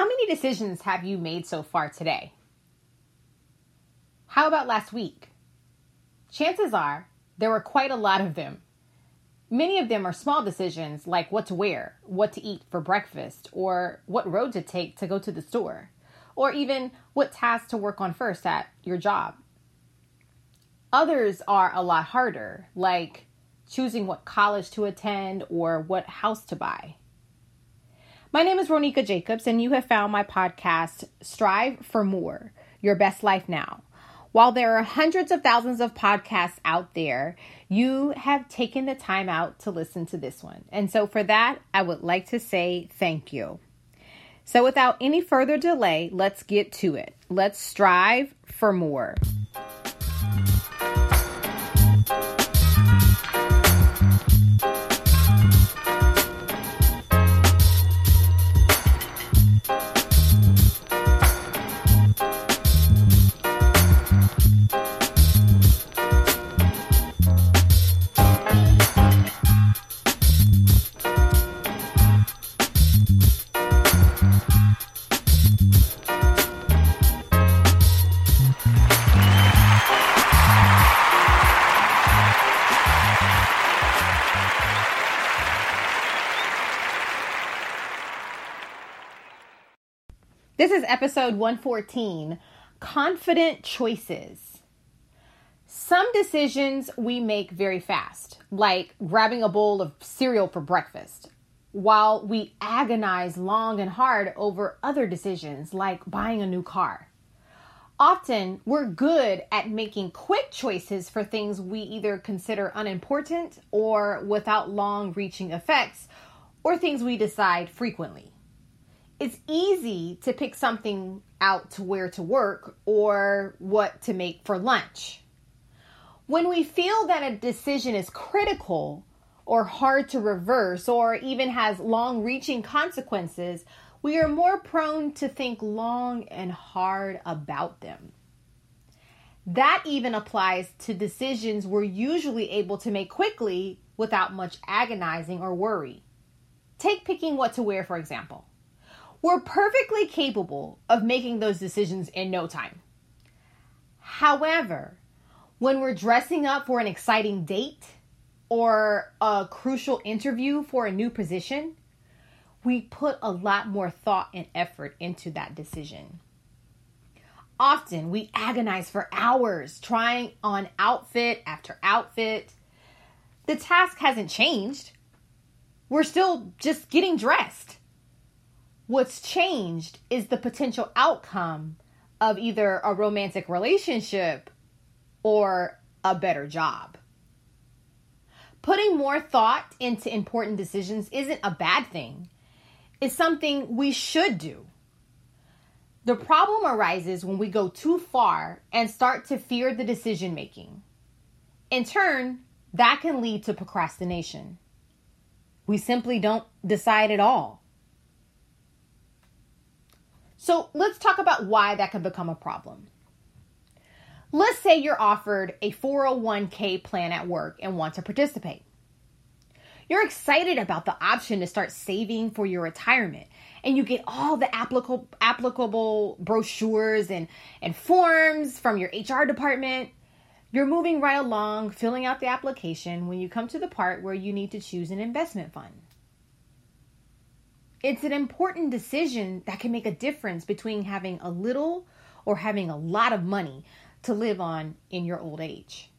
How many decisions have you made so far today? How about last week? Chances are there were quite a lot of them. Many of them are small decisions like what to wear, what to eat for breakfast, or what road to take to go to the store, or even what task to work on first at your job. Others are a lot harder, like choosing what college to attend or what house to buy. My name is Ronika Jacobs, and you have found my podcast, Strive for More Your Best Life Now. While there are hundreds of thousands of podcasts out there, you have taken the time out to listen to this one. And so, for that, I would like to say thank you. So, without any further delay, let's get to it. Let's strive for more. This is episode 114 Confident Choices. Some decisions we make very fast, like grabbing a bowl of cereal for breakfast, while we agonize long and hard over other decisions, like buying a new car. Often, we're good at making quick choices for things we either consider unimportant or without long reaching effects, or things we decide frequently it's easy to pick something out to wear to work or what to make for lunch. When we feel that a decision is critical or hard to reverse or even has long reaching consequences, we are more prone to think long and hard about them. That even applies to decisions we're usually able to make quickly without much agonizing or worry. Take picking what to wear, for example. We're perfectly capable of making those decisions in no time. However, when we're dressing up for an exciting date or a crucial interview for a new position, we put a lot more thought and effort into that decision. Often we agonize for hours trying on outfit after outfit. The task hasn't changed. We're still just getting dressed. What's changed is the potential outcome of either a romantic relationship or a better job. Putting more thought into important decisions isn't a bad thing. It's something we should do. The problem arises when we go too far and start to fear the decision making. In turn, that can lead to procrastination. We simply don't decide at all. So let's talk about why that can become a problem. Let's say you're offered a 401k plan at work and want to participate. You're excited about the option to start saving for your retirement, and you get all the applicable, applicable brochures and, and forms from your HR department. You're moving right along, filling out the application when you come to the part where you need to choose an investment fund. It's an important decision that can make a difference between having a little or having a lot of money to live on in your old age.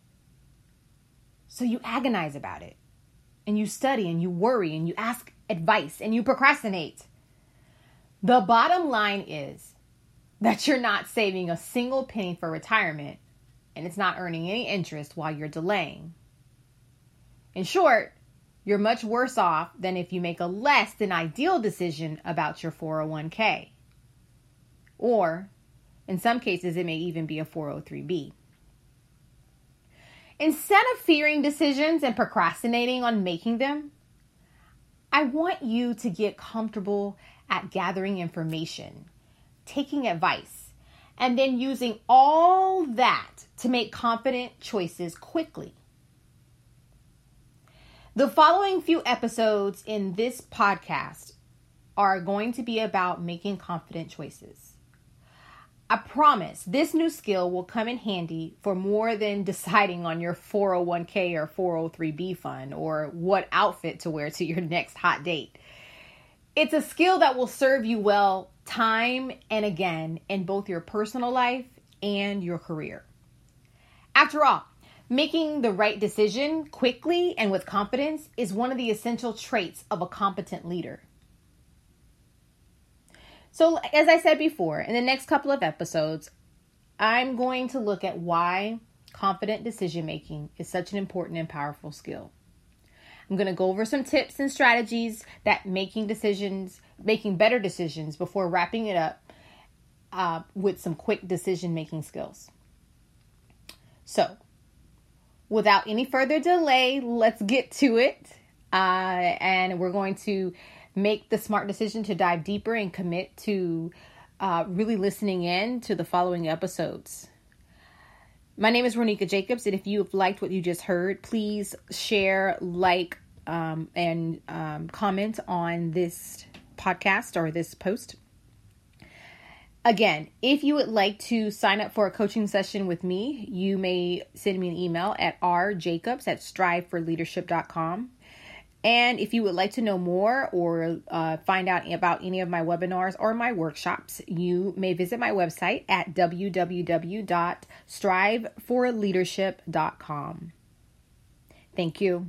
So you agonize about it, and you study, and you worry, and you ask advice, and you procrastinate. The bottom line is that you're not saving a single penny for retirement, and it's not earning any interest while you're delaying. In short, you're much worse off than if you make a less than ideal decision about your 401k. Or, in some cases, it may even be a 403b. Instead of fearing decisions and procrastinating on making them, I want you to get comfortable at gathering information, taking advice, and then using all that to make confident choices quickly. The following few episodes in this podcast are going to be about making confident choices. I promise this new skill will come in handy for more than deciding on your 401k or 403b fund or what outfit to wear to your next hot date. It's a skill that will serve you well time and again in both your personal life and your career. After all, making the right decision quickly and with confidence is one of the essential traits of a competent leader. So, as I said before, in the next couple of episodes, I'm going to look at why confident decision making is such an important and powerful skill. I'm going to go over some tips and strategies that making decisions, making better decisions before wrapping it up uh, with some quick decision making skills. So, without any further delay, let's get to it. Uh, and we're going to make the smart decision to dive deeper and commit to uh, really listening in to the following episodes. My name is Ronika Jacobs, and if you've liked what you just heard, please share, like, um, and um, comment on this podcast or this post. Again, if you would like to sign up for a coaching session with me, you may send me an email at rjacobs at striveforleadership.com. And if you would like to know more or uh, find out about any of my webinars or my workshops, you may visit my website at www.striveforleadership.com. Thank you.